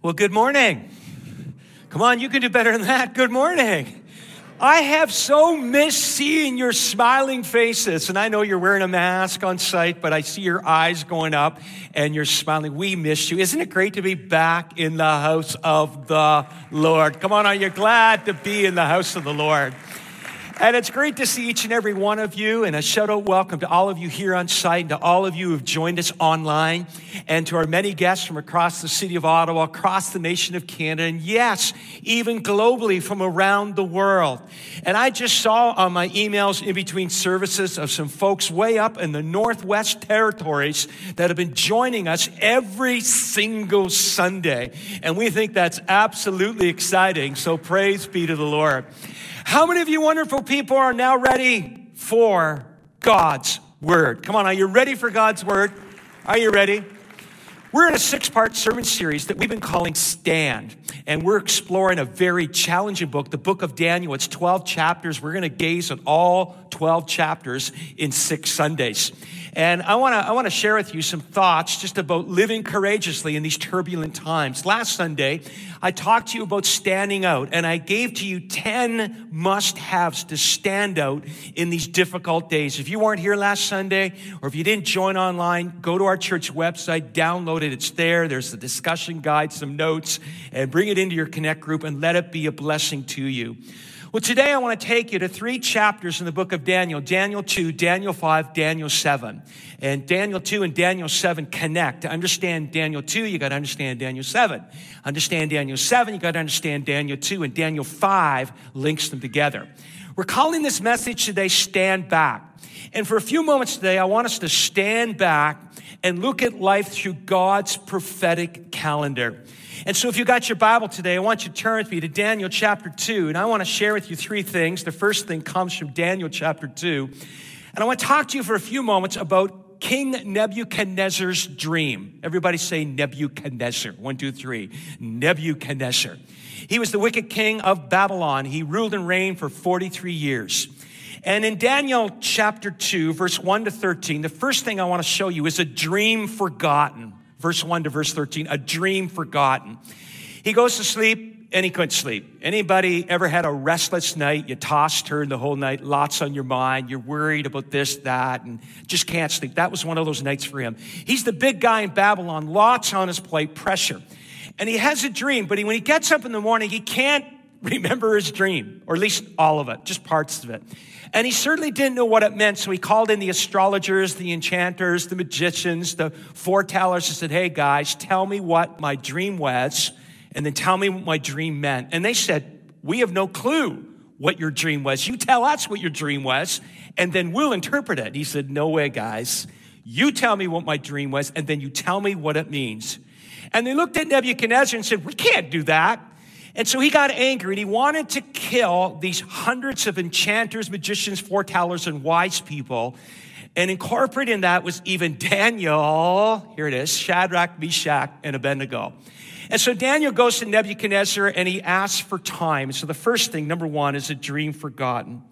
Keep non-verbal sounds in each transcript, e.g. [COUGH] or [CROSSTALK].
Well, good morning. Come on, you can do better than that. Good morning. I have so missed seeing your smiling faces. And I know you're wearing a mask on site, but I see your eyes going up and you're smiling. We miss you. Isn't it great to be back in the house of the Lord? Come on, are you glad to be in the house of the Lord? And it's great to see each and every one of you. And a shout out welcome to all of you here on site and to all of you who've joined us online and to our many guests from across the city of Ottawa, across the nation of Canada, and yes, even globally from around the world. And I just saw on my emails in between services of some folks way up in the Northwest Territories that have been joining us every single Sunday. And we think that's absolutely exciting. So praise be to the Lord. How many of you wonderful people are now ready for God's Word? Come on, are you ready for God's Word? Are you ready? We're in a six part sermon series that we've been calling Stand, and we're exploring a very challenging book, the book of Daniel. It's 12 chapters. We're going to gaze at all 12 chapters in six Sundays. And I want to I want to share with you some thoughts just about living courageously in these turbulent times. Last Sunday, I talked to you about standing out and I gave to you 10 must-haves to stand out in these difficult days. If you weren't here last Sunday or if you didn't join online, go to our church website, download it. It's there. There's the discussion guide, some notes, and bring it into your connect group and let it be a blessing to you. Well, today I want to take you to three chapters in the book of Daniel Daniel 2, Daniel 5, Daniel 7. And Daniel 2 and Daniel 7 connect. To understand Daniel 2, you got to understand Daniel 7. Understand Daniel 7, you got to understand Daniel 2, and Daniel 5 links them together. We're calling this message today Stand Back. And for a few moments today, I want us to stand back and look at life through God's prophetic calendar. And so, if you got your Bible today, I want you to turn with me to Daniel chapter 2. And I want to share with you three things. The first thing comes from Daniel chapter 2. And I want to talk to you for a few moments about King Nebuchadnezzar's dream. Everybody say Nebuchadnezzar. One, two, three. Nebuchadnezzar. He was the wicked king of Babylon. He ruled and reigned for 43 years. And in Daniel chapter 2, verse 1 to 13, the first thing I want to show you is a dream forgotten verse 1 to verse 13, a dream forgotten. He goes to sleep and he couldn't sleep. Anybody ever had a restless night? You toss, turn the whole night, lots on your mind. You're worried about this, that, and just can't sleep. That was one of those nights for him. He's the big guy in Babylon, lots on his plate, pressure. And he has a dream, but he, when he gets up in the morning, he can't remember his dream, or at least all of it, just parts of it. And he certainly didn't know what it meant, so he called in the astrologers, the enchanters, the magicians, the foretellers, and said, Hey guys, tell me what my dream was, and then tell me what my dream meant. And they said, We have no clue what your dream was. You tell us what your dream was, and then we'll interpret it. He said, No way, guys. You tell me what my dream was, and then you tell me what it means. And they looked at Nebuchadnezzar and said, We can't do that. And so he got angry and he wanted to kill these hundreds of enchanters, magicians, foretellers, and wise people. And incorporated in that was even Daniel, here it is, Shadrach, Meshach, and Abednego. And so Daniel goes to Nebuchadnezzar and he asks for time. So the first thing, number one, is a dream forgotten.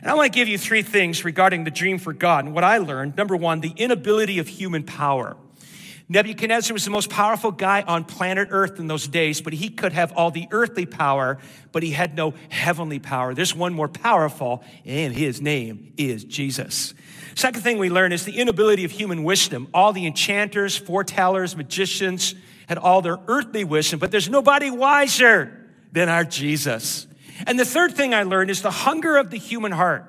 And I want to give you three things regarding the dream forgotten. What I learned, number one, the inability of human power. Nebuchadnezzar was the most powerful guy on planet Earth in those days, but he could have all the earthly power, but he had no heavenly power. There's one more powerful, and his name is Jesus. Second thing we learn is the inability of human wisdom. All the enchanters, foretellers, magicians had all their earthly wisdom, but there's nobody wiser than our Jesus. And the third thing I learned is the hunger of the human heart.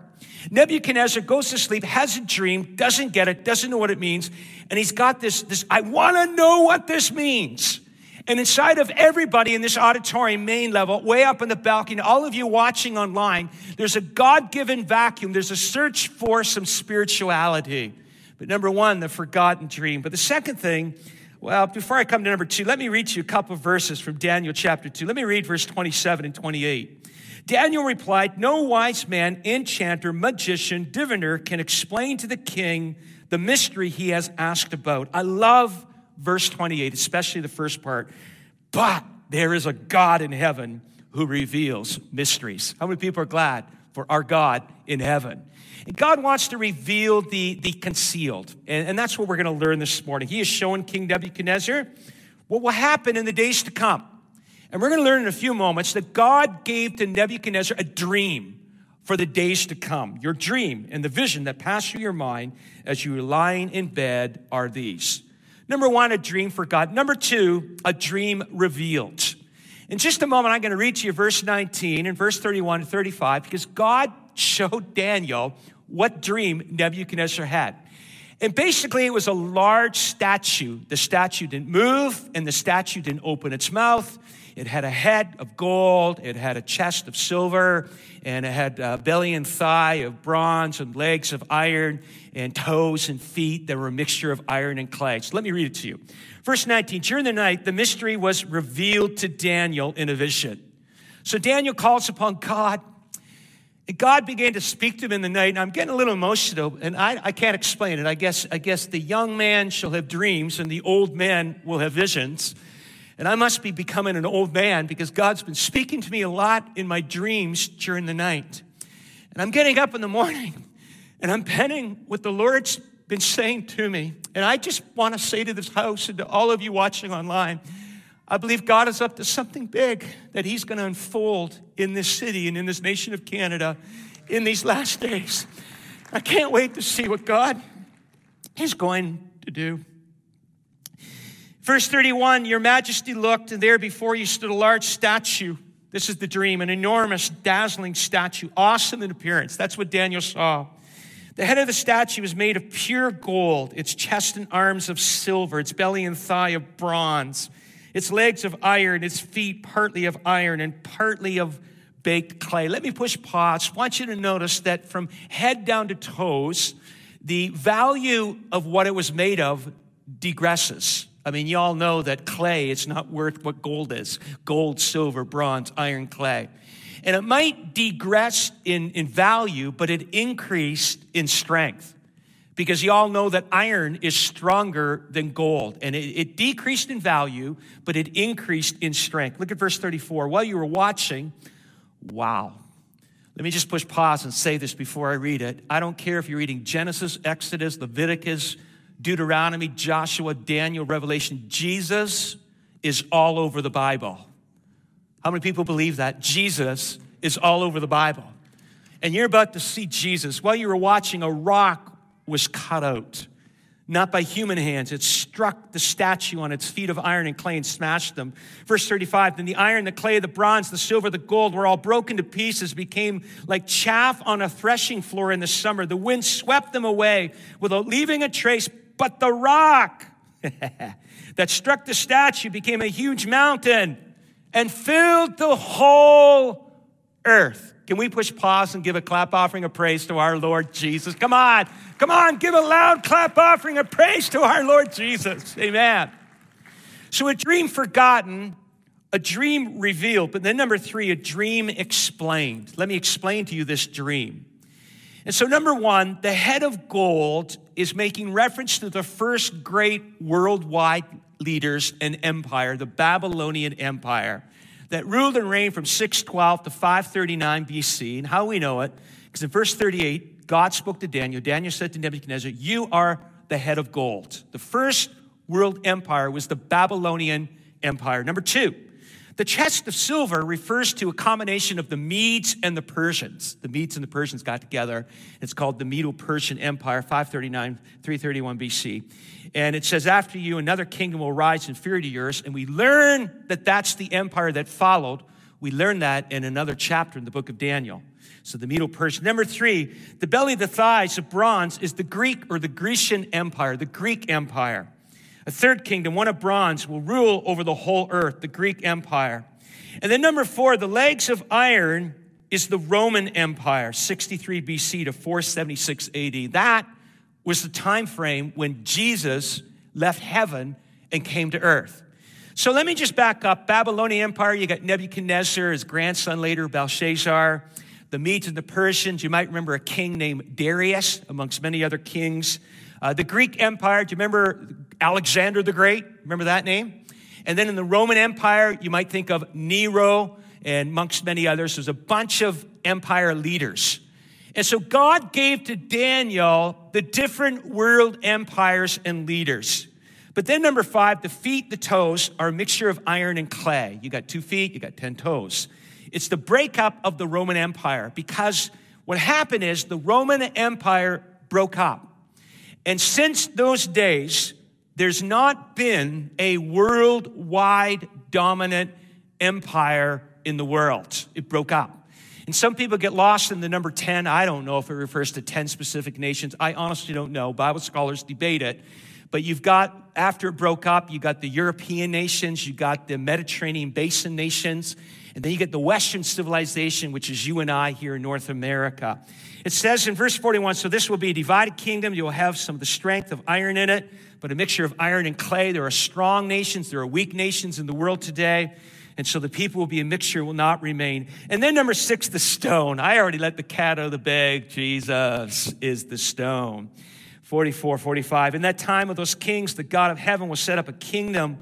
Nebuchadnezzar goes to sleep, has a dream, doesn't get it, doesn't know what it means, and he's got this, this I want to know what this means. And inside of everybody in this auditorium, main level, way up in the balcony, all of you watching online, there's a God given vacuum. There's a search for some spirituality. But number one, the forgotten dream. But the second thing, well, before I come to number two, let me read you a couple verses from Daniel chapter 2. Let me read verse 27 and 28. Daniel replied, No wise man, enchanter, magician, diviner can explain to the king the mystery he has asked about. I love verse 28, especially the first part. But there is a God in heaven who reveals mysteries. How many people are glad for our God in heaven? And God wants to reveal the, the concealed. And, and that's what we're going to learn this morning. He has shown King Nebuchadnezzar what will happen in the days to come. And we're going to learn in a few moments that God gave to Nebuchadnezzar a dream for the days to come. Your dream and the vision that pass through your mind as you are lying in bed are these. Number one, a dream for God. Number two, a dream revealed. In just a moment, I'm going to read to you verse 19 and verse 31 and 35 because God showed Daniel what dream Nebuchadnezzar had. And basically, it was a large statue. The statue didn't move, and the statue didn't open its mouth. It had a head of gold, it had a chest of silver, and it had a belly and thigh of bronze, and legs of iron, and toes and feet that were a mixture of iron and clay. So let me read it to you. Verse 19 During the night, the mystery was revealed to Daniel in a vision. So Daniel calls upon God and God began to speak to him in the night, and I'm getting a little emotional, and I, I can't explain it. I guess, I guess the young man shall have dreams, and the old man will have visions. And I must be becoming an old man because God's been speaking to me a lot in my dreams during the night. And I'm getting up in the morning, and I'm penning what the Lord's been saying to me. And I just want to say to this house and to all of you watching online, I believe God is up to something big that He's going to unfold in this city and in this nation of Canada in these last days. I can't wait to see what God is going to do. Verse 31 Your majesty looked, and there before you stood a large statue. This is the dream, an enormous, dazzling statue, awesome in appearance. That's what Daniel saw. The head of the statue was made of pure gold, its chest and arms of silver, its belly and thigh of bronze its legs of iron, its feet partly of iron and partly of baked clay. Let me push pause. I want you to notice that from head down to toes, the value of what it was made of degresses. I mean, you all know that clay is not worth what gold is gold, silver, bronze, iron, clay. And it might degress in, in value, but it increased in strength because you all know that iron is stronger than gold. And it, it, decreased in value, but it increased in strength. Look at verse 34. While you were watching, wow. Let me just push pause and say this before I read it. I don't care if you're reading Genesis, Exodus, Leviticus, Deuteronomy, Joshua, Daniel, Revelation. Jesus is all over the Bible. How many people believe that? Jesus is all over the Bible. And you're about to see Jesus. While you were watching, a rock was cut out, not by human hands. It struck the statue on its feet of iron and clay and smashed them. Verse 35 Then the iron, the clay, the bronze, the silver, the gold were all broken to pieces, became like chaff on a threshing floor in the summer. The wind swept them away without leaving a trace, but the rock [LAUGHS] that struck the statue became a huge mountain and filled the whole earth. Can we push pause and give a clap offering of praise to our Lord Jesus? Come on. Come on, give a loud clap offering of praise to our Lord Jesus. Amen. So, a dream forgotten, a dream revealed, but then number three, a dream explained. Let me explain to you this dream. And so, number one, the head of gold is making reference to the first great worldwide leaders and empire, the Babylonian Empire, that ruled and reigned from 612 to 539 BC. And how we know it, because in verse 38, God spoke to Daniel. Daniel said to Nebuchadnezzar, You are the head of gold. The first world empire was the Babylonian Empire. Number two, the chest of silver refers to a combination of the Medes and the Persians. The Medes and the Persians got together. It's called the Medo Persian Empire, 539, 331 BC. And it says, After you, another kingdom will rise inferior to yours. And we learn that that's the empire that followed. We learn that in another chapter in the book of Daniel. So the Medo Persian. Number three, the belly, the thighs of bronze is the Greek or the Grecian Empire, the Greek Empire. A third kingdom, one of bronze, will rule over the whole earth, the Greek Empire. And then number four, the legs of iron is the Roman Empire, 63 BC to 476 AD. That was the time frame when Jesus left heaven and came to earth. So let me just back up. Babylonian Empire, you got Nebuchadnezzar, his grandson later, Belshazzar the Medes and the Persians. You might remember a king named Darius, amongst many other kings. Uh, the Greek Empire, do you remember Alexander the Great? Remember that name? And then in the Roman Empire, you might think of Nero and amongst many others. There's a bunch of empire leaders. And so God gave to Daniel the different world empires and leaders. But then, number five, the feet, the toes are a mixture of iron and clay. You got two feet, you got 10 toes. It's the breakup of the Roman Empire because what happened is the Roman Empire broke up. And since those days, there's not been a worldwide dominant empire in the world. It broke up. And some people get lost in the number 10. I don't know if it refers to 10 specific nations. I honestly don't know. Bible scholars debate it. But you've got, after it broke up, you got the European nations, you got the Mediterranean basin nations, and then you get the Western civilization, which is you and I here in North America. It says in verse 41 So this will be a divided kingdom. You will have some of the strength of iron in it, but a mixture of iron and clay. There are strong nations, there are weak nations in the world today. And so the people will be a mixture, will not remain. And then number six, the stone. I already let the cat out of the bag. Jesus is the stone. 44, 45. In that time of those kings, the God of heaven will set up a kingdom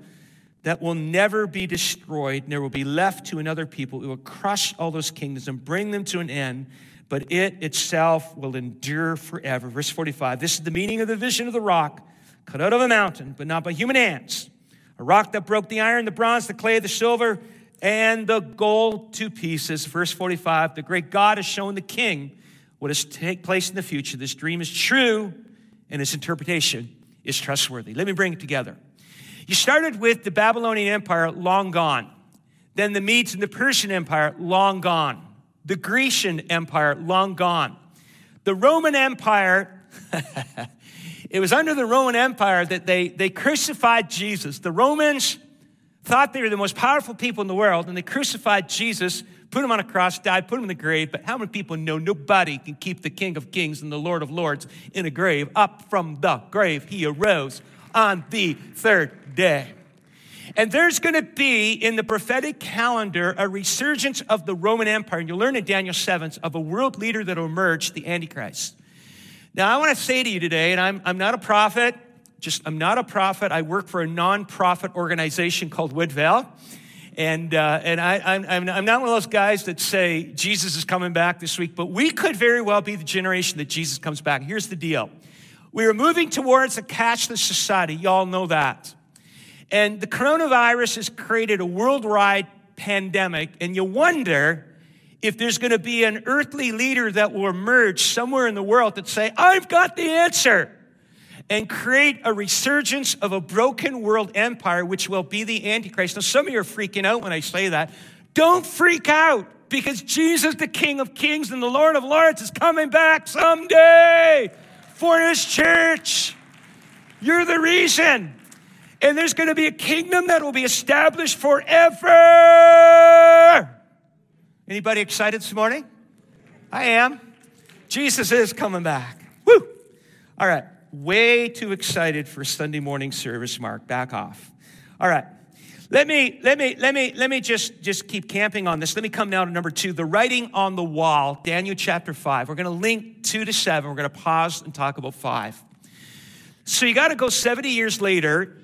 that will never be destroyed, and there will be left to another people. It will crush all those kingdoms and bring them to an end, but it itself will endure forever. Verse 45. This is the meaning of the vision of the rock cut out of a mountain, but not by human hands. A rock that broke the iron, the bronze, the clay, the silver, and the gold to pieces. Verse 45. The great God has shown the king what is to take place in the future. This dream is true and its interpretation is trustworthy. Let me bring it together. You started with the Babylonian Empire, long gone. Then the Medes and the Persian Empire, long gone. The Grecian Empire, long gone. The Roman Empire, [LAUGHS] it was under the Roman Empire that they, they crucified Jesus. The Romans thought they were the most powerful people in the world, and they crucified Jesus put him on a cross, died, put him in the grave. But how many people know nobody can keep the King of Kings and the Lord of Lords in a grave? Up from the grave, he arose on the third day. And there's going to be in the prophetic calendar a resurgence of the Roman Empire. And you'll learn in Daniel 7 of a world leader that will emerge, the Antichrist. Now, I want to say to you today, and I'm, I'm not a prophet, just I'm not a prophet. I work for a non-profit organization called Woodvale. And, uh, and I, I'm, I'm not one of those guys that say Jesus is coming back this week, but we could very well be the generation that Jesus comes back. Here's the deal we are moving towards a cashless society. Y'all know that. And the coronavirus has created a worldwide pandemic, and you wonder if there's going to be an earthly leader that will emerge somewhere in the world that say, I've got the answer and create a resurgence of a broken world empire, which will be the Antichrist. Now, some of you are freaking out when I say that. Don't freak out because Jesus, the King of Kings and the Lord of Lords, is coming back someday for his church. You're the reason. And there's going to be a kingdom that will be established forever. Anybody excited this morning? I am. Jesus is coming back. Woo! All right way too excited for Sunday morning service, Mark. Back off. All right. Let me, let me, let me, let me just, just keep camping on this. Let me come now to number two, the writing on the wall, Daniel chapter five. We're going to link two to seven. We're going to pause and talk about five. So you got to go 70 years later.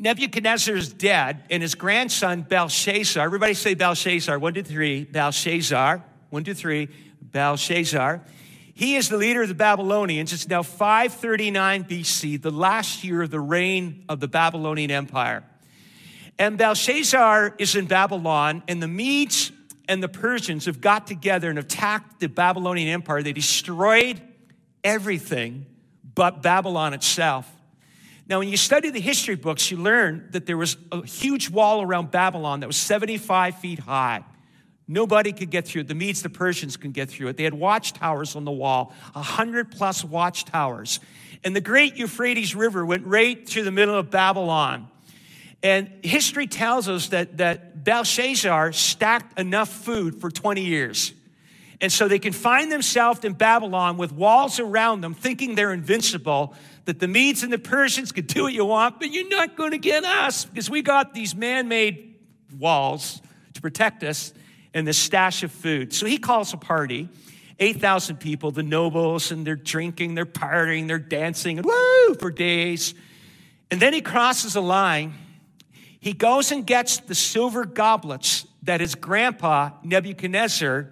Nebuchadnezzar is dead, and his grandson Belshazzar, everybody say Belshazzar, one, two, three, Belshazzar, one, two, three, Belshazzar. He is the leader of the Babylonians. It's now 539 BC, the last year of the reign of the Babylonian Empire. And Belshazzar is in Babylon, and the Medes and the Persians have got together and attacked the Babylonian Empire. They destroyed everything but Babylon itself. Now, when you study the history books, you learn that there was a huge wall around Babylon that was 75 feet high. Nobody could get through it. The Medes, the Persians can get through it. They had watchtowers on the wall, a hundred plus watchtowers. And the great Euphrates River went right through the middle of Babylon. And history tells us that, that Belshazzar stacked enough food for 20 years. And so they can find themselves in Babylon with walls around them, thinking they're invincible, that the Medes and the Persians could do what you want, but you're not going to get us because we got these man made walls to protect us and the stash of food. So he calls a party. 8,000 people, the nobles, and they're drinking, they're partying, they're dancing, and woo, for days. And then he crosses a line. He goes and gets the silver goblets that his grandpa, Nebuchadnezzar,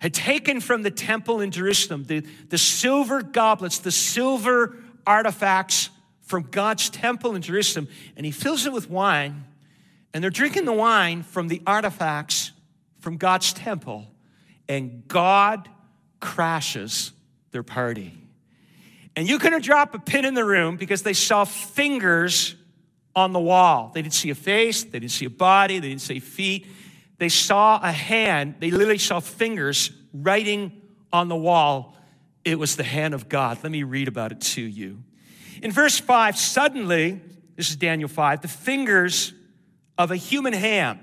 had taken from the temple in Jerusalem, the, the silver goblets, the silver artifacts from God's temple in Jerusalem, and he fills it with wine, and they're drinking the wine from the artifacts from God's temple, and God crashes their party. And you couldn't drop a pin in the room because they saw fingers on the wall. They didn't see a face, they didn't see a body, they didn't see feet. They saw a hand, they literally saw fingers writing on the wall. It was the hand of God. Let me read about it to you. In verse 5, suddenly, this is Daniel 5, the fingers of a human hand.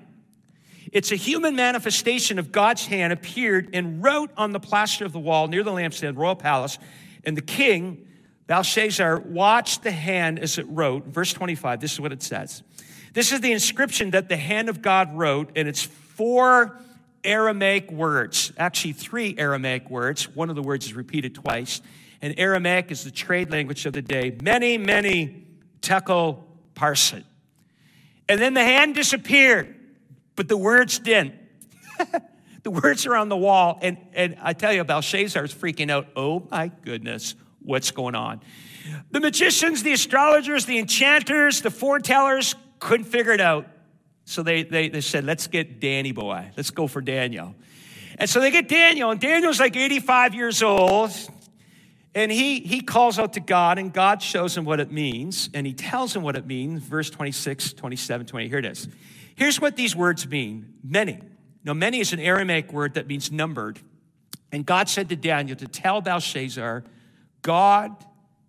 It's a human manifestation of God's hand appeared and wrote on the plaster of the wall near the lampstand, royal palace. And the king, Belshazzar, watched the hand as it wrote. Verse 25, this is what it says. This is the inscription that the hand of God wrote, and it's four Aramaic words, actually, three Aramaic words. One of the words is repeated twice. And Aramaic is the trade language of the day. Mene, mene tekel parsin. And then the hand disappeared, but the words didn't. [LAUGHS] the words are on the wall. And, and I tell you, Belshazzar is freaking out. Oh my goodness, what's going on? The magicians, the astrologers, the enchanters, the foretellers couldn't figure it out. So they, they, they said, let's get Danny boy. Let's go for Daniel. And so they get Daniel, and Daniel's like 85 years old. And he, he calls out to God, and God shows him what it means, and he tells him what it means. Verse 26, 27, 20. Here it is. Here's what these words mean mene. Now, mene is an Aramaic word that means numbered. And God said to Daniel to tell Belshazzar, God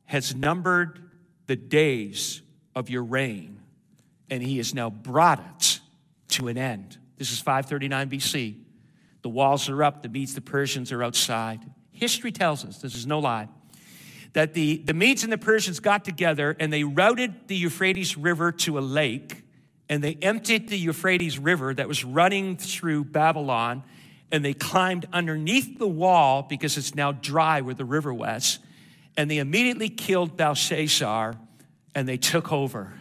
has numbered the days of your reign, and he has now brought it to an end. This is 539 BC. The walls are up, the Medes, the Persians are outside. History tells us, this is no lie, that the, the Medes and the Persians got together and they routed the Euphrates River to a lake and they emptied the Euphrates River that was running through Babylon and they climbed underneath the wall because it's now dry where the river was. And they immediately killed Belshazzar and they took over.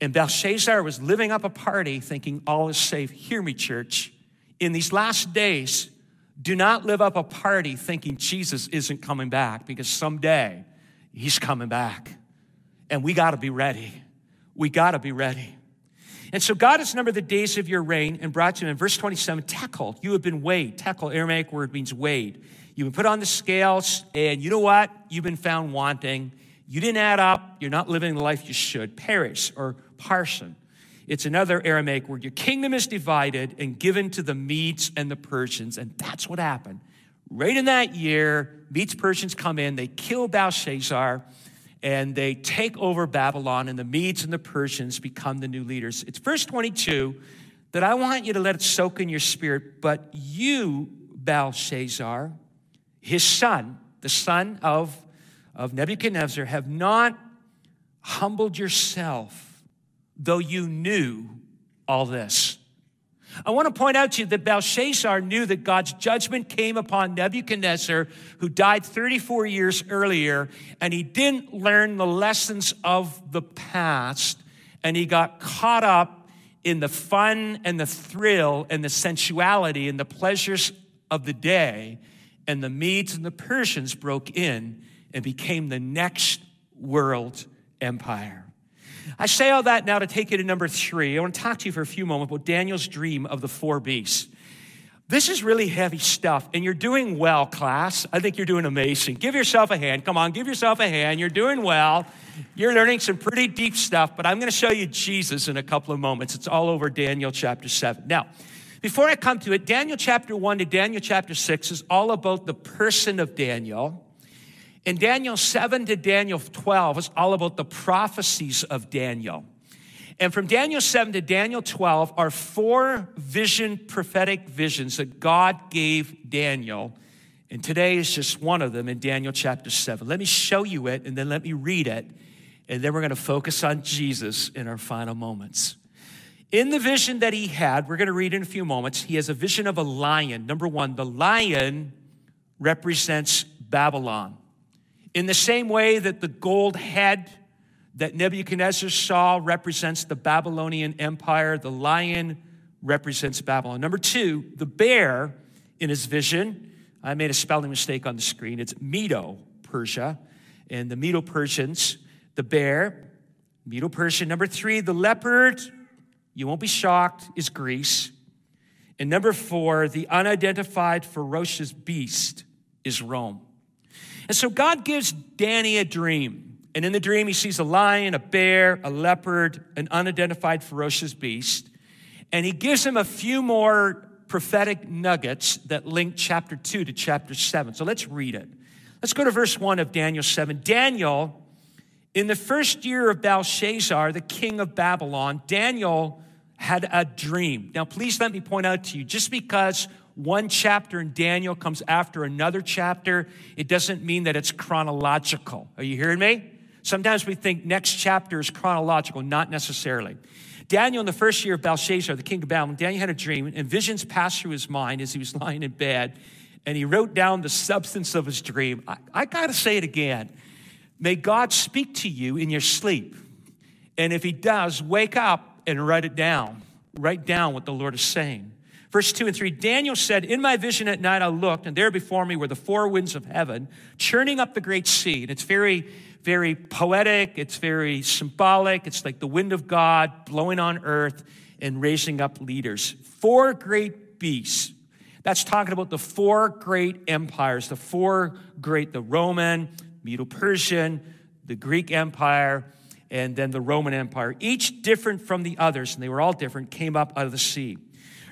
And Belshazzar was living up a party thinking all is safe. Hear me, church. In these last days, do not live up a party thinking Jesus isn't coming back because someday he's coming back. And we got to be ready. We got to be ready. And so God has numbered the days of your reign and brought you in. Verse 27, tekel, you have been weighed. Tekel, Aramaic word means weighed. You've been put on the scales, and you know what? You've been found wanting. You didn't add up. You're not living the life you should. Peres or parsin. It's another Aramaic word. Your kingdom is divided and given to the Medes and the Persians. And that's what happened. Right in that year, Medes, Persians come in, they kill Belshazzar, and they take over Babylon, and the Medes and the Persians become the new leaders. It's verse 22 that I want you to let it soak in your spirit. But you, Belshazzar, his son, the son of, of Nebuchadnezzar, have not humbled yourself though you knew all this. I want to point out to you that Belshazzar knew that God's judgment came upon Nebuchadnezzar, who died 34 years earlier, and he didn't learn the lessons of the past, and he got caught up in the fun and the thrill and the sensuality and the pleasures of the day, and the Medes and the Persians broke in and became the next world empire. I say all that now to take you to number three. I want to talk to you for a few moments about Daniel's dream of the four beasts. This is really heavy stuff, and you're doing well, class. I think you're doing amazing. Give yourself a hand. Come on, give yourself a hand. You're doing well. You're learning some pretty deep stuff, but I'm going to show you Jesus in a couple of moments. It's all over Daniel chapter 7. Now, before I come to it, Daniel chapter 1 to Daniel chapter 6 is all about the person of Daniel. And Daniel 7 to Daniel 12 is all about the prophecies of Daniel. And from Daniel 7 to Daniel 12 are four vision, prophetic visions that God gave Daniel. And today is just one of them in Daniel chapter 7. Let me show you it and then let me read it. And then we're going to focus on Jesus in our final moments. In the vision that he had, we're going to read in a few moments, he has a vision of a lion. Number one, the lion represents Babylon. In the same way that the gold head that Nebuchadnezzar saw represents the Babylonian Empire, the lion represents Babylon. Number two, the bear in his vision, I made a spelling mistake on the screen. It's Medo Persia. And the Medo Persians, the bear, Medo Persia. Number three, the leopard, you won't be shocked, is Greece. And number four, the unidentified ferocious beast is Rome. And so God gives Danny a dream. And in the dream, he sees a lion, a bear, a leopard, an unidentified ferocious beast. And he gives him a few more prophetic nuggets that link chapter 2 to chapter 7. So let's read it. Let's go to verse 1 of Daniel 7. Daniel, in the first year of Belshazzar, the king of Babylon, Daniel had a dream. Now, please let me point out to you just because one chapter in Daniel comes after another chapter, it doesn't mean that it's chronological. Are you hearing me? Sometimes we think next chapter is chronological, not necessarily. Daniel, in the first year of Belshazzar, the king of Babylon, Daniel had a dream, and visions passed through his mind as he was lying in bed, and he wrote down the substance of his dream. I, I gotta say it again. May God speak to you in your sleep. And if he does, wake up and write it down. Write down what the Lord is saying. Verse 2 and 3 Daniel said, In my vision at night I looked, and there before me were the four winds of heaven, churning up the great sea. And it's very, very poetic, it's very symbolic. It's like the wind of God blowing on earth and raising up leaders. Four great beasts. That's talking about the four great empires, the four great, the Roman, Medo Persian, the Greek Empire, and then the Roman Empire, each different from the others, and they were all different, came up out of the sea.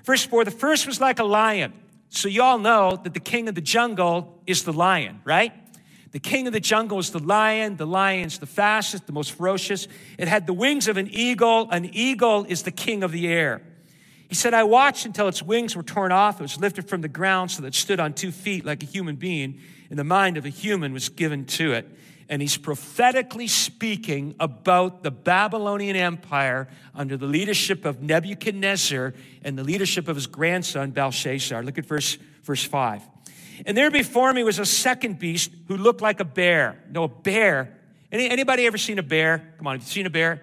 Verse 4 the first was like a lion. So you all know that the king of the jungle is the lion, right? The king of the jungle is the lion. The lion's the fastest, the most ferocious. It had the wings of an eagle. An eagle is the king of the air. He said, I watched until its wings were torn off. It was lifted from the ground so that it stood on two feet like a human being, and the mind of a human was given to it and he's prophetically speaking about the Babylonian Empire under the leadership of Nebuchadnezzar and the leadership of his grandson Belshazzar. Look at verse, verse 5. And there before me was a second beast who looked like a bear. No, a bear. Any, anybody ever seen a bear? Come on, have you seen a bear?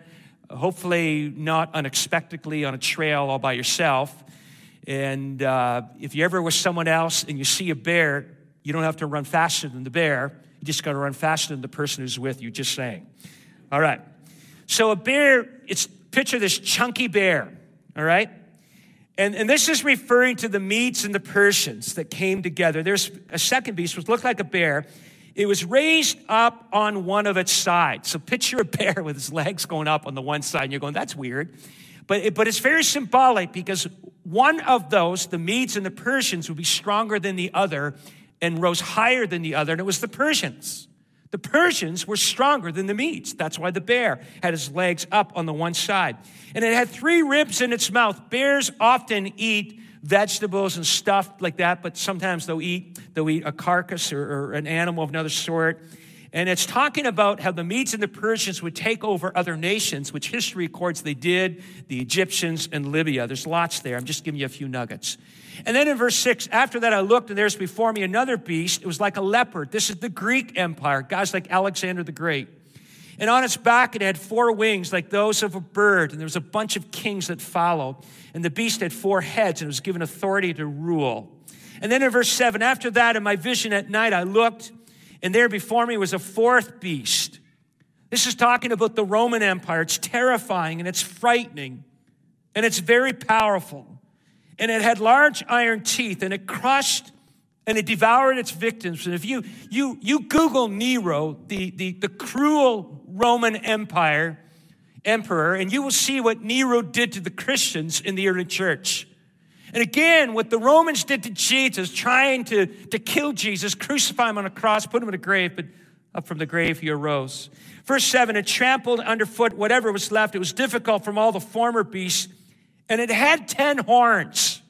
hopefully not unexpectedly on a trail all by yourself. And uh, if you ever with someone else and you see a bear, you don't have to run faster than the bear you just got to run faster than the person who's with you, just saying. All right. So a bear, it's picture this chunky bear, all right? And, and this is referring to the Medes and the Persians that came together. There's a second beast which looked like a bear. It was raised up on one of its sides. So picture a bear with his legs going up on the one side, and you're going, that's weird. But, it, but it's very symbolic because one of those, the Medes and the Persians, would be stronger than the other, and rose higher than the other, and it was the Persians. The Persians were stronger than the Medes. That's why the bear had his legs up on the one side. And it had three ribs in its mouth. Bears often eat vegetables and stuff like that, but sometimes they'll eat, they'll eat a carcass or, or an animal of another sort. And it's talking about how the Medes and the Persians would take over other nations, which history records they did, the Egyptians and Libya. There's lots there. I'm just giving you a few nuggets. And then in verse 6, after that I looked, and there's before me another beast. It was like a leopard. This is the Greek Empire, guys like Alexander the Great. And on its back it had four wings like those of a bird, and there was a bunch of kings that followed. And the beast had four heads, and it was given authority to rule. And then in verse 7, after that, in my vision at night, I looked and there before me was a fourth beast. This is talking about the Roman Empire. It's terrifying and it's frightening and it's very powerful. And it had large iron teeth and it crushed and it devoured its victims. And if you, you, you Google Nero, the, the, the cruel Roman Empire emperor, and you will see what Nero did to the Christians in the early church. And again, what the Romans did to Jesus, trying to, to kill Jesus, crucify him on a cross, put him in a grave, but up from the grave he arose. Verse 7 it trampled underfoot whatever was left. It was difficult from all the former beasts, and it had 10 horns.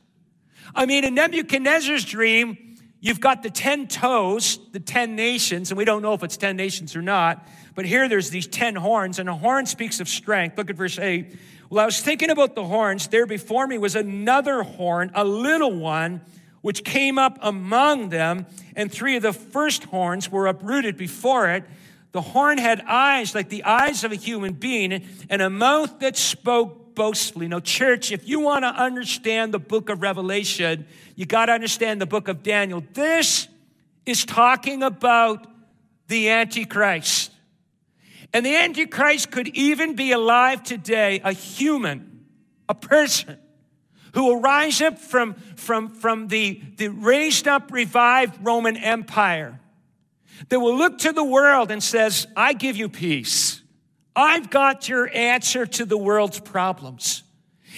I mean, in Nebuchadnezzar's dream, you've got the 10 toes, the 10 nations, and we don't know if it's 10 nations or not, but here there's these 10 horns, and a horn speaks of strength. Look at verse 8. Well, I was thinking about the horns. There before me was another horn, a little one, which came up among them, and three of the first horns were uprooted before it. The horn had eyes like the eyes of a human being and a mouth that spoke boastfully. Now, church, if you want to understand the book of Revelation, you got to understand the book of Daniel. This is talking about the Antichrist. And the Antichrist could even be alive today, a human, a person who will rise up from, from, from the, the raised up, revived Roman Empire that will look to the world and says, I give you peace. I've got your answer to the world's problems.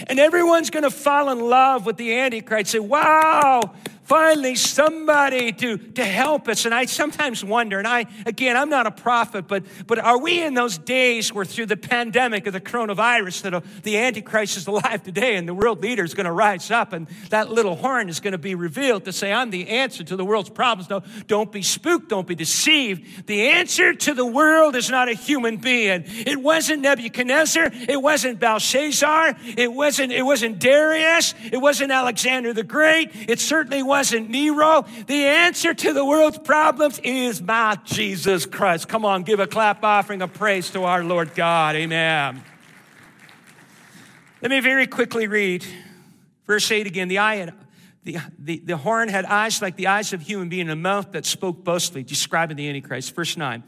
And everyone's going to fall in love with the Antichrist. Say, wow, finally somebody to, to help us. And I sometimes wonder, and I, again, I'm not a prophet, but, but are we in those days where through the pandemic of the coronavirus that uh, the Antichrist is alive today and the world leader is going to rise up and that little horn is going to be revealed to say, I'm the answer to the world's problems. No, don't be spooked. Don't be deceived. The answer to the world is not a human being. It wasn't Nebuchadnezzar. It wasn't Belshazzar. It wasn't, it wasn't Darius. It wasn't Alexander the Great. It certainly wasn't wasn't Nero. The answer to the world's problems is my Jesus Christ. Come on, give a clap offering of praise to our Lord God. Amen. Let me very quickly read verse 8 again. The eye the, the, the horn had eyes like the eyes of a human being, a mouth that spoke boastfully, describing the Antichrist. Verse 9.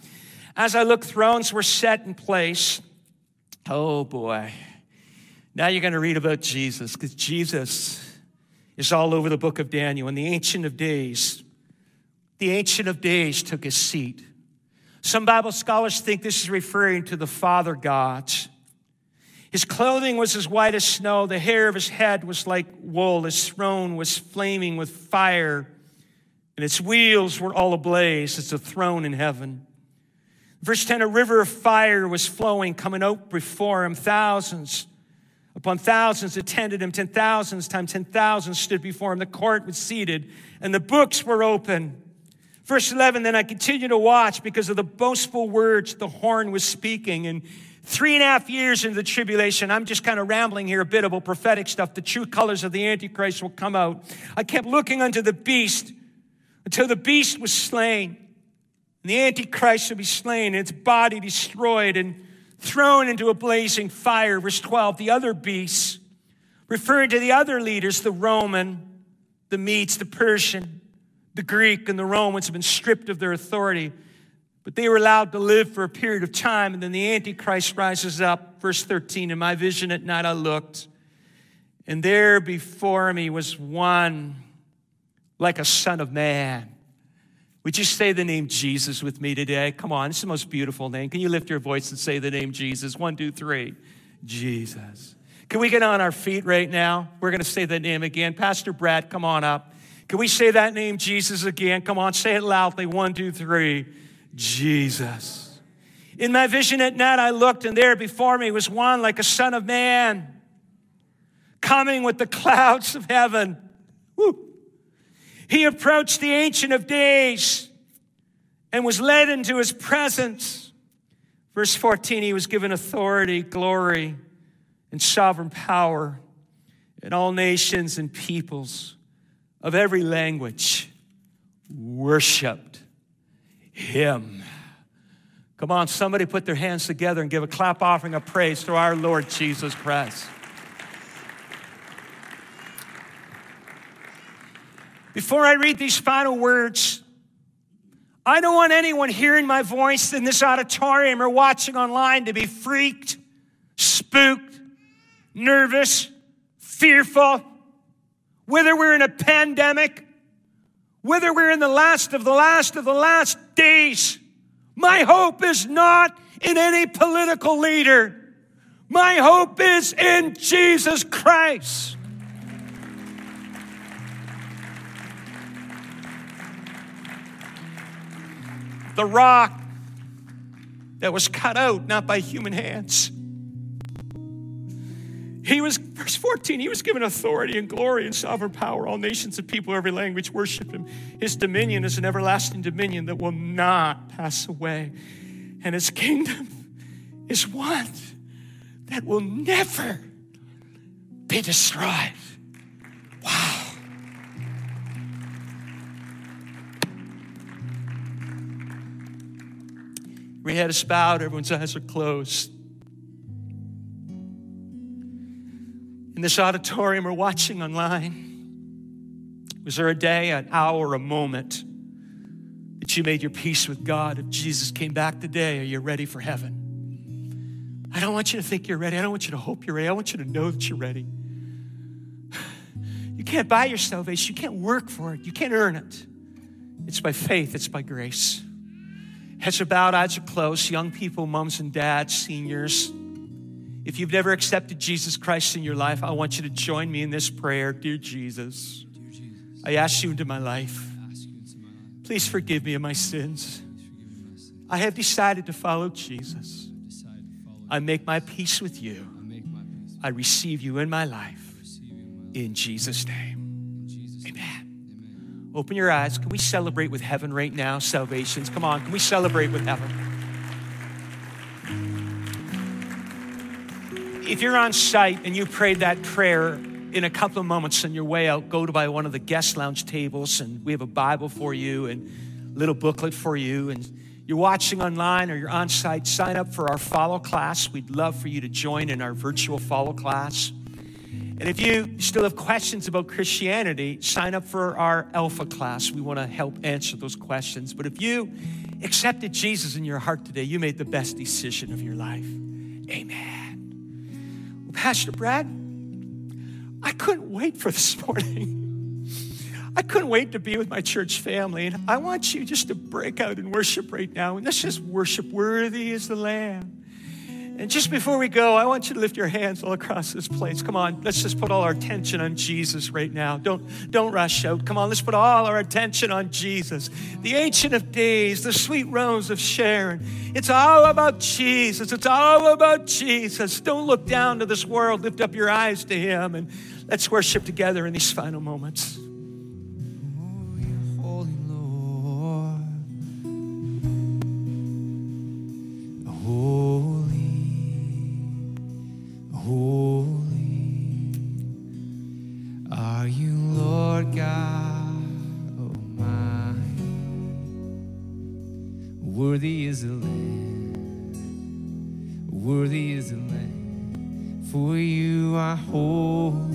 As I looked, thrones were set in place. Oh boy. Now you're going to read about Jesus, because Jesus is all over the book of Daniel. And the Ancient of Days, the Ancient of Days took his seat. Some Bible scholars think this is referring to the Father God. His clothing was as white as snow. The hair of his head was like wool. His throne was flaming with fire, and its wheels were all ablaze. It's a throne in heaven. Verse 10 A river of fire was flowing, coming out before him. Thousands upon thousands attended him. Ten thousands times ten thousands stood before him. The court was seated, and the books were open. Verse 11 Then I continued to watch because of the boastful words the horn was speaking. And three and a half years into the tribulation, I'm just kind of rambling here a bit about prophetic stuff. The true colors of the Antichrist will come out. I kept looking unto the beast until the beast was slain. And the Antichrist will be slain, and its body destroyed. And thrown into a blazing fire. Verse 12, the other beasts, referring to the other leaders, the Roman, the Medes, the Persian, the Greek, and the Romans have been stripped of their authority, but they were allowed to live for a period of time, and then the Antichrist rises up. Verse 13, in my vision at night I looked, and there before me was one like a son of man would you say the name Jesus with me today? Come on, it's the most beautiful name. Can you lift your voice and say the name Jesus? One, two, three. Jesus. Can we get on our feet right now? We're going to say that name again. Pastor Brad, come on up. Can we say that name, Jesus, again? Come on, say it loudly. One, two, three. Jesus. In my vision at night, I looked, and there before me was one like a son of man coming with the [LAUGHS] clouds of heaven. Woo. He approached the Ancient of Days and was led into his presence. Verse 14, he was given authority, glory, and sovereign power, and all nations and peoples of every language worshiped him. Come on, somebody put their hands together and give a clap offering of praise to our Lord Jesus Christ. Before I read these final words, I don't want anyone hearing my voice in this auditorium or watching online to be freaked, spooked, nervous, fearful, whether we're in a pandemic, whether we're in the last of the last of the last days. My hope is not in any political leader. My hope is in Jesus Christ. The rock that was cut out not by human hands. He was, verse 14, he was given authority and glory and sovereign power. All nations and people, every language worship him. His dominion is an everlasting dominion that will not pass away. And his kingdom is one that will never be destroyed. Wow. Every head is bowed, everyone's eyes are closed. In this auditorium or watching online, was there a day, an hour, a moment that you made your peace with God? If Jesus came back today, are you ready for heaven? I don't want you to think you're ready. I don't want you to hope you're ready. I want you to know that you're ready. You can't buy your salvation. You can't work for it. You can't earn it. It's by faith, it's by grace. Heads are bowed, eyes are closed. Young people, moms and dads, seniors. If you've never accepted Jesus Christ in your life, I want you to join me in this prayer. Dear Jesus, I ask you into my life. Please forgive me of my sins. I have decided to follow Jesus. I make my peace with you. I receive you in my life. In Jesus' name. Amen. Open your eyes. Can we celebrate with heaven right now? Salvations. Come on. Can we celebrate with heaven? If you're on site and you prayed that prayer in a couple of moments on your way out, go to by one of the guest lounge tables and we have a Bible for you and a little booklet for you. And you're watching online or you're on site, sign up for our follow class. We'd love for you to join in our virtual follow class. And if you still have questions about Christianity, sign up for our Alpha class. We want to help answer those questions. But if you accepted Jesus in your heart today, you made the best decision of your life. Amen. Well, Pastor Brad, I couldn't wait for this morning. I couldn't wait to be with my church family. And I want you just to break out and worship right now. And let's just worship. Worthy is the Lamb. And just before we go, I want you to lift your hands all across this place. Come on, let's just put all our attention on Jesus right now. Don't, don't rush out. Come on, let's put all our attention on Jesus, the Ancient of Days, the sweet rose of Sharon. It's all about Jesus. It's all about Jesus. Don't look down to this world. Lift up your eyes to Him and let's worship together in these final moments. Are you, Lord God Almighty. Worthy is the Lamb, worthy is the Lamb, for you are holy,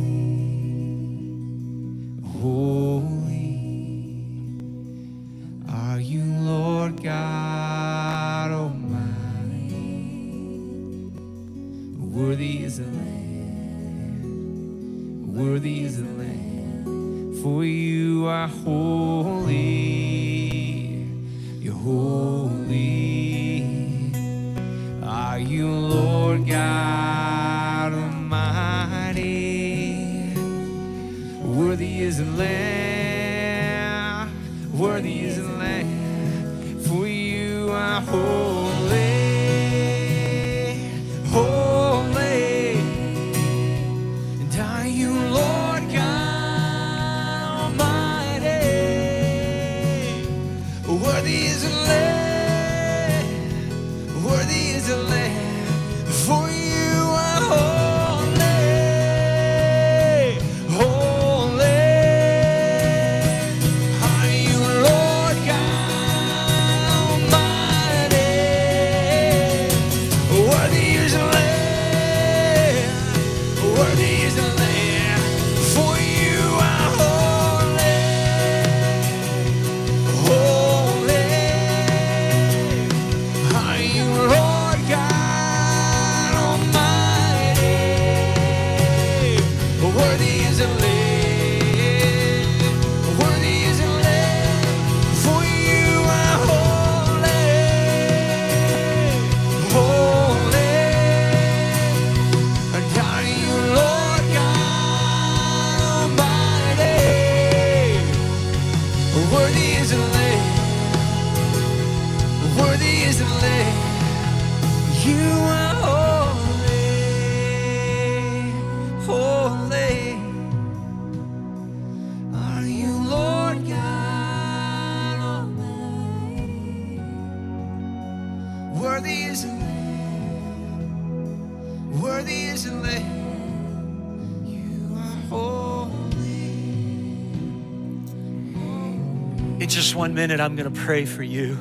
In just one minute, I'm going to pray for you.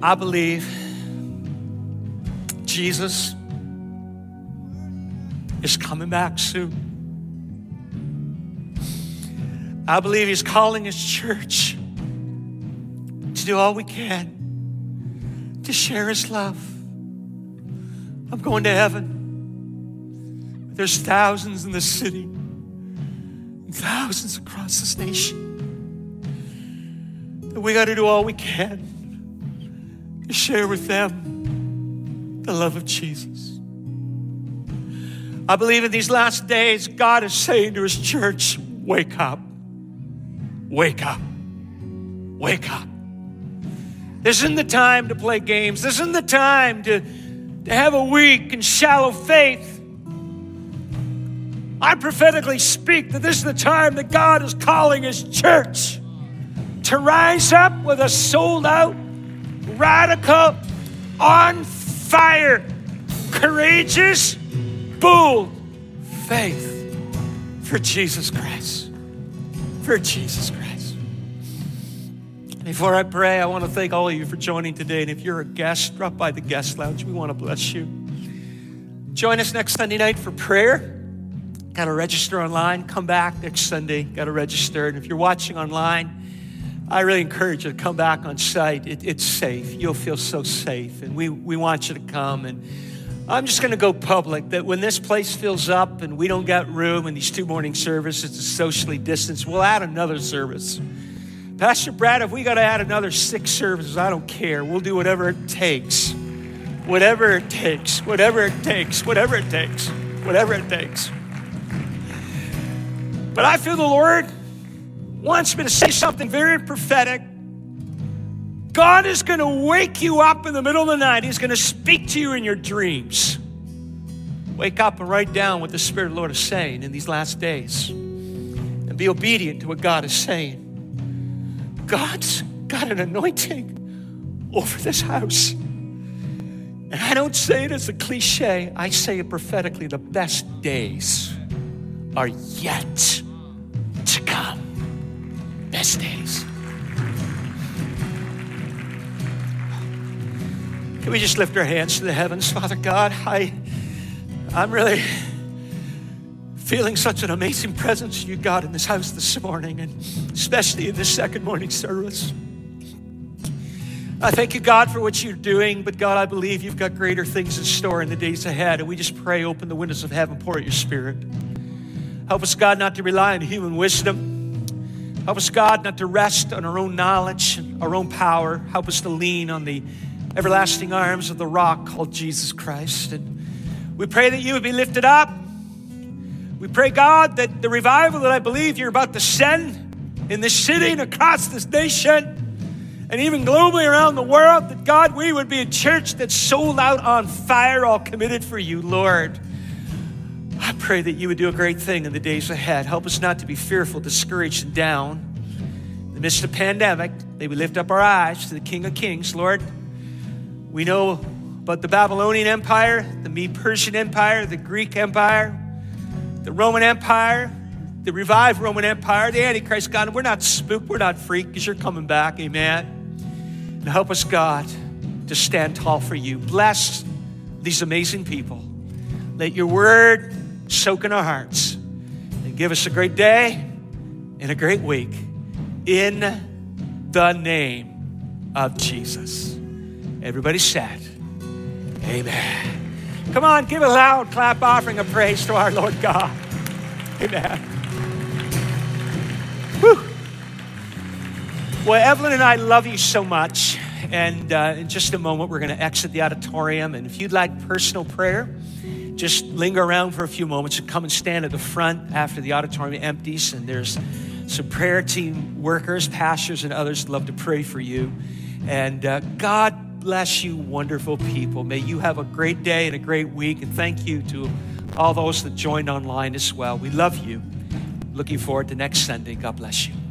I believe Jesus is coming back soon. I believe He's calling His church to do all we can to share His love. I'm going to heaven. There's thousands in the city, thousands across this nation. And we got to do all we can to share with them the love of Jesus. I believe in these last days, God is saying to His church, Wake up, wake up, wake up. This isn't the time to play games. This isn't the time to, to have a weak and shallow faith. I prophetically speak that this is the time that God is calling His church to rise up with a sold out, radical, on fire, courageous, bold faith for Jesus Christ. For Jesus Christ. Before I pray, I want to thank all of you for joining today. And if you're a guest, drop by the guest lounge. We want to bless you. Join us next Sunday night for prayer. Got to register online. Come back next Sunday. Got to register. And if you're watching online, I really encourage you to come back on site. It, it's safe. You'll feel so safe. And we, we want you to come. And I'm just going to go public that when this place fills up and we don't got room in these two morning services to socially distance, we'll add another service. Pastor Brad, if we got to add another six services, I don't care. We'll do whatever it takes. Whatever it takes. Whatever it takes. Whatever it takes. Whatever it takes. But I feel the Lord wants me to say something very prophetic. God is going to wake you up in the middle of the night. He's going to speak to you in your dreams. Wake up and write down what the Spirit of the Lord is saying in these last days and be obedient to what God is saying. God's got an anointing over this house. And I don't say it as a cliche, I say it prophetically the best days are yet to come. Best days. Can we just lift our hands to the heavens? Father God, I, I'm really feeling such an amazing presence you, God, in this house this morning, and especially in this second morning service. I thank you, God, for what you're doing, but God, I believe you've got greater things in store in the days ahead, and we just pray, open the windows of heaven, pour out your spirit. Help us, God, not to rely on human wisdom. Help us, God, not to rest on our own knowledge, and our own power. Help us to lean on the everlasting arms of the rock called Jesus Christ. And we pray that you would be lifted up. We pray, God, that the revival that I believe you're about to send in this city and across this nation and even globally around the world, that God, we would be a church that's sold out on fire, all committed for you, Lord. I pray that you would do a great thing in the days ahead. Help us not to be fearful, discouraged, and down. In the midst of pandemic, may we lift up our eyes to the King of Kings, Lord. We know about the Babylonian Empire, the Mede Persian Empire, the Greek Empire, the Roman Empire, the revived Roman Empire, the Antichrist. God, we're not spooked, we're not freaked because you're coming back. Amen. And help us, God, to stand tall for you. Bless these amazing people. Let your word soak in our hearts and give us a great day and a great week in the name of Jesus. Everybody said, Amen. Come on, give a loud clap offering of praise to our Lord God. Amen. Whew. Well, Evelyn and I love you so much. And uh, in just a moment, we're going to exit the auditorium. And if you'd like personal prayer, just linger around for a few moments and come and stand at the front after the auditorium empties. And there's some prayer team workers, pastors, and others love to pray for you. And uh, God bless you, wonderful people. May you have a great day and a great week. And thank you to all those that joined online as well. We love you. Looking forward to next Sunday. God bless you.